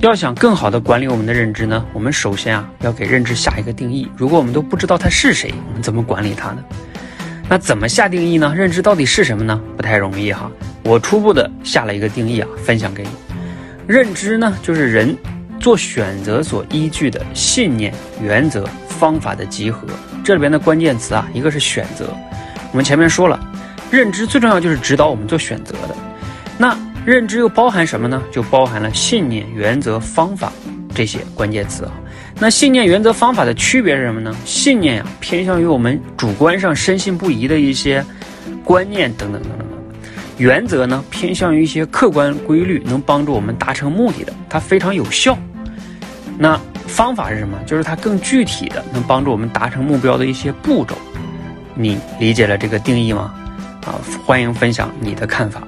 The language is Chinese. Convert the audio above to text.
要想更好的管理我们的认知呢，我们首先啊要给认知下一个定义。如果我们都不知道它是谁，我们怎么管理它呢？那怎么下定义呢？认知到底是什么呢？不太容易哈。我初步的下了一个定义啊，分享给你。认知呢，就是人做选择所依据的信念、原则、方法的集合。这里边的关键词啊，一个是选择。我们前面说了，认知最重要就是指导我们做选择的。那认知又包含什么呢？就包含了信念、原则、方法这些关键词啊。那信念、原则、方法的区别是什么呢？信念呀，偏向于我们主观上深信不疑的一些观念等等等等等。原则呢，偏向于一些客观规律，能帮助我们达成目的的，它非常有效。那方法是什么？就是它更具体的，能帮助我们达成目标的一些步骤。你理解了这个定义吗？啊，欢迎分享你的看法。